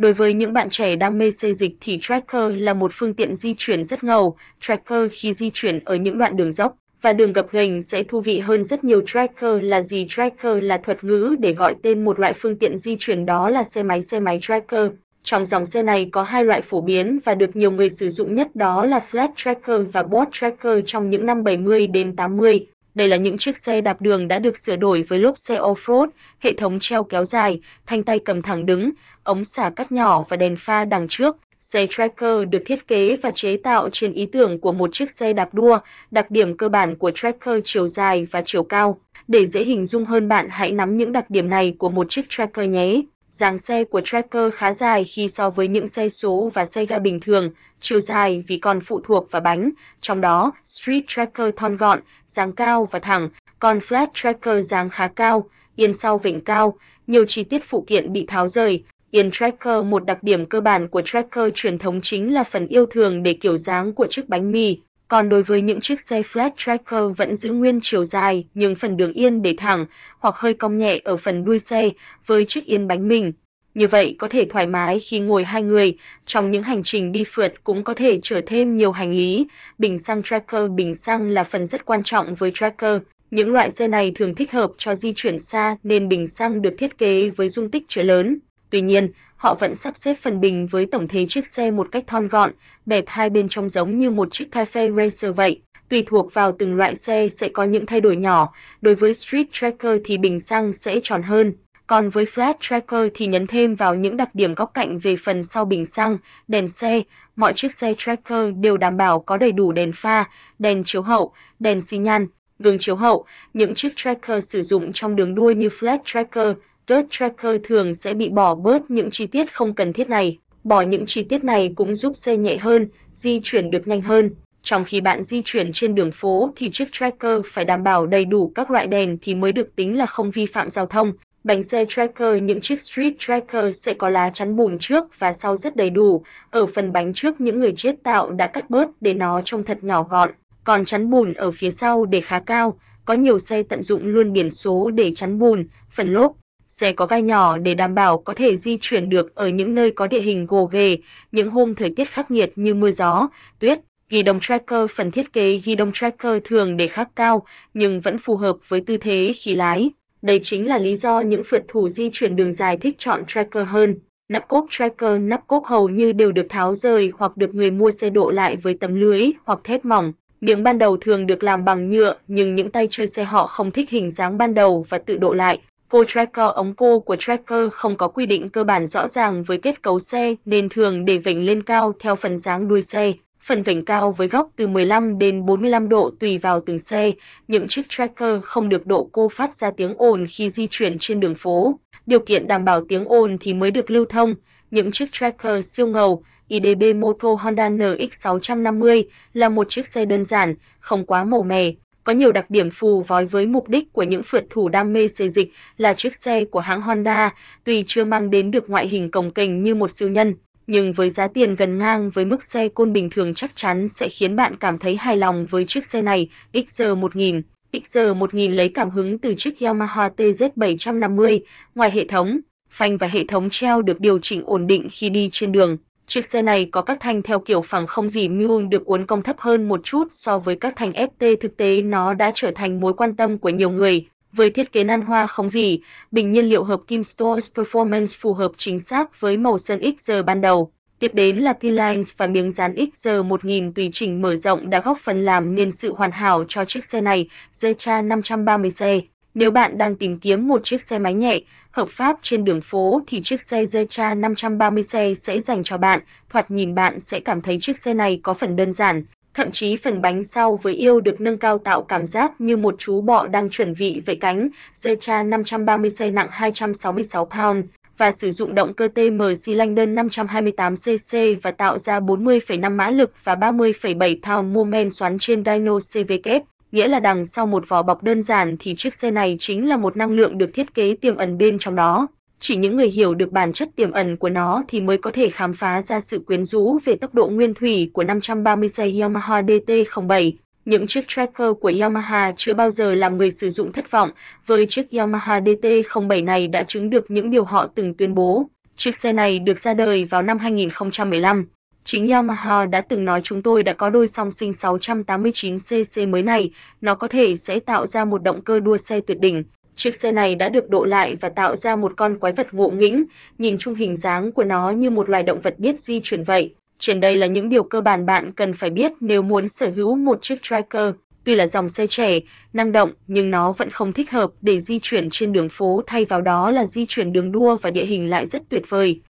Đối với những bạn trẻ đam mê xây dịch thì Tracker là một phương tiện di chuyển rất ngầu. Tracker khi di chuyển ở những đoạn đường dốc và đường gập ghềnh sẽ thú vị hơn rất nhiều. Tracker là gì? Tracker là thuật ngữ để gọi tên một loại phương tiện di chuyển đó là xe máy xe máy tracker. Trong dòng xe này có hai loại phổ biến và được nhiều người sử dụng nhất đó là Flat Tracker và Board Tracker trong những năm 70 đến 80. Đây là những chiếc xe đạp đường đã được sửa đổi với lốp xe off-road, hệ thống treo kéo dài, thanh tay cầm thẳng đứng, ống xả cắt nhỏ và đèn pha đằng trước. Xe Tracker được thiết kế và chế tạo trên ý tưởng của một chiếc xe đạp đua, đặc điểm cơ bản của Tracker chiều dài và chiều cao. Để dễ hình dung hơn bạn hãy nắm những đặc điểm này của một chiếc Tracker nhé. Dáng xe của Tracker khá dài khi so với những xe số và xe ga bình thường, chiều dài vì còn phụ thuộc vào bánh, trong đó Street Tracker thon gọn, dáng cao và thẳng, còn Flat Tracker dáng khá cao, yên sau vịnh cao, nhiều chi tiết phụ kiện bị tháo rời. Yên Tracker một đặc điểm cơ bản của Tracker truyền thống chính là phần yêu thường để kiểu dáng của chiếc bánh mì. Còn đối với những chiếc xe flat tracker vẫn giữ nguyên chiều dài nhưng phần đường yên để thẳng hoặc hơi cong nhẹ ở phần đuôi xe với chiếc yên bánh mình. Như vậy có thể thoải mái khi ngồi hai người, trong những hành trình đi phượt cũng có thể chở thêm nhiều hành lý. Bình xăng tracker Bình xăng là phần rất quan trọng với tracker. Những loại xe này thường thích hợp cho di chuyển xa nên bình xăng được thiết kế với dung tích chứa lớn. Tuy nhiên, họ vẫn sắp xếp phần bình với tổng thể chiếc xe một cách thon gọn, đẹp hai bên trông giống như một chiếc Cafe Racer vậy. Tùy thuộc vào từng loại xe sẽ có những thay đổi nhỏ, đối với Street Tracker thì bình xăng sẽ tròn hơn, còn với Flat Tracker thì nhấn thêm vào những đặc điểm góc cạnh về phần sau bình xăng, đèn xe, mọi chiếc xe Tracker đều đảm bảo có đầy đủ đèn pha, đèn chiếu hậu, đèn xi nhan, gương chiếu hậu, những chiếc Tracker sử dụng trong đường đua như Flat Tracker Dirt Tracker thường sẽ bị bỏ bớt những chi tiết không cần thiết này. Bỏ những chi tiết này cũng giúp xe nhẹ hơn, di chuyển được nhanh hơn. Trong khi bạn di chuyển trên đường phố thì chiếc tracker phải đảm bảo đầy đủ các loại đèn thì mới được tính là không vi phạm giao thông. Bánh xe tracker những chiếc street tracker sẽ có lá chắn bùn trước và sau rất đầy đủ. Ở phần bánh trước những người chế tạo đã cắt bớt để nó trông thật nhỏ gọn, còn chắn bùn ở phía sau để khá cao. Có nhiều xe tận dụng luôn biển số để chắn bùn, phần lốp, xe có gai nhỏ để đảm bảo có thể di chuyển được ở những nơi có địa hình gồ ghề, những hôm thời tiết khắc nghiệt như mưa gió, tuyết. Ghi đồng tracker phần thiết kế ghi đồng tracker thường để khắc cao nhưng vẫn phù hợp với tư thế khi lái. Đây chính là lý do những phượt thủ di chuyển đường dài thích chọn tracker hơn. Nắp cốp tracker nắp cốp hầu như đều được tháo rời hoặc được người mua xe độ lại với tấm lưới hoặc thép mỏng. Miếng ban đầu thường được làm bằng nhựa nhưng những tay chơi xe họ không thích hình dáng ban đầu và tự độ lại. Cô tracker ống cô của tracker không có quy định cơ bản rõ ràng với kết cấu xe nên thường để vểnh lên cao theo phần dáng đuôi xe. Phần vểnh cao với góc từ 15 đến 45 độ tùy vào từng xe. Những chiếc tracker không được độ cô phát ra tiếng ồn khi di chuyển trên đường phố. Điều kiện đảm bảo tiếng ồn thì mới được lưu thông. Những chiếc tracker siêu ngầu IDB Moto Honda NX650 là một chiếc xe đơn giản, không quá màu mè, có nhiều đặc điểm phù vói với mục đích của những phượt thủ đam mê xe dịch là chiếc xe của hãng Honda, tuy chưa mang đến được ngoại hình cồng kềnh như một siêu nhân, nhưng với giá tiền gần ngang với mức xe côn bình thường chắc chắn sẽ khiến bạn cảm thấy hài lòng với chiếc xe này. XR1000 XR1000 lấy cảm hứng từ chiếc Yamaha TZ750, ngoài hệ thống, phanh và hệ thống treo được điều chỉnh ổn định khi đi trên đường. Chiếc xe này có các thanh theo kiểu phẳng không gì mule được uốn cong thấp hơn một chút so với các thanh FT thực tế nó đã trở thành mối quan tâm của nhiều người. Với thiết kế nan hoa không gì, bình nhiên liệu hợp kim Stores Performance phù hợp chính xác với màu sơn XR ban đầu. Tiếp đến là T-Lines và miếng dán XR1000 tùy chỉnh mở rộng đã góp phần làm nên sự hoàn hảo cho chiếc xe này, Zecha 530C. Nếu bạn đang tìm kiếm một chiếc xe máy nhẹ, hợp pháp trên đường phố thì chiếc xe Zeta 530C sẽ dành cho bạn. Thoạt nhìn bạn sẽ cảm thấy chiếc xe này có phần đơn giản, thậm chí phần bánh sau với yêu được nâng cao tạo cảm giác như một chú bọ đang chuẩn bị vẫy cánh. Zeta 530C nặng 266 pound và sử dụng động cơ TM xi lanh đơn 528cc và tạo ra 40,5 mã lực và 30,7 pound-moment xoắn trên dyno CVK nghĩa là đằng sau một vỏ bọc đơn giản thì chiếc xe này chính là một năng lượng được thiết kế tiềm ẩn bên trong đó. Chỉ những người hiểu được bản chất tiềm ẩn của nó thì mới có thể khám phá ra sự quyến rũ về tốc độ nguyên thủy của 530 xe Yamaha DT07. Những chiếc tracker của Yamaha chưa bao giờ làm người sử dụng thất vọng, với chiếc Yamaha DT07 này đã chứng được những điều họ từng tuyên bố. Chiếc xe này được ra đời vào năm 2015. Chính Yamaha đã từng nói chúng tôi đã có đôi song sinh 689cc mới này, nó có thể sẽ tạo ra một động cơ đua xe tuyệt đỉnh. Chiếc xe này đã được độ lại và tạo ra một con quái vật ngộ nghĩnh, nhìn chung hình dáng của nó như một loài động vật biết di chuyển vậy. Trên đây là những điều cơ bản bạn cần phải biết nếu muốn sở hữu một chiếc Tracker. Tuy là dòng xe trẻ, năng động, nhưng nó vẫn không thích hợp để di chuyển trên đường phố thay vào đó là di chuyển đường đua và địa hình lại rất tuyệt vời.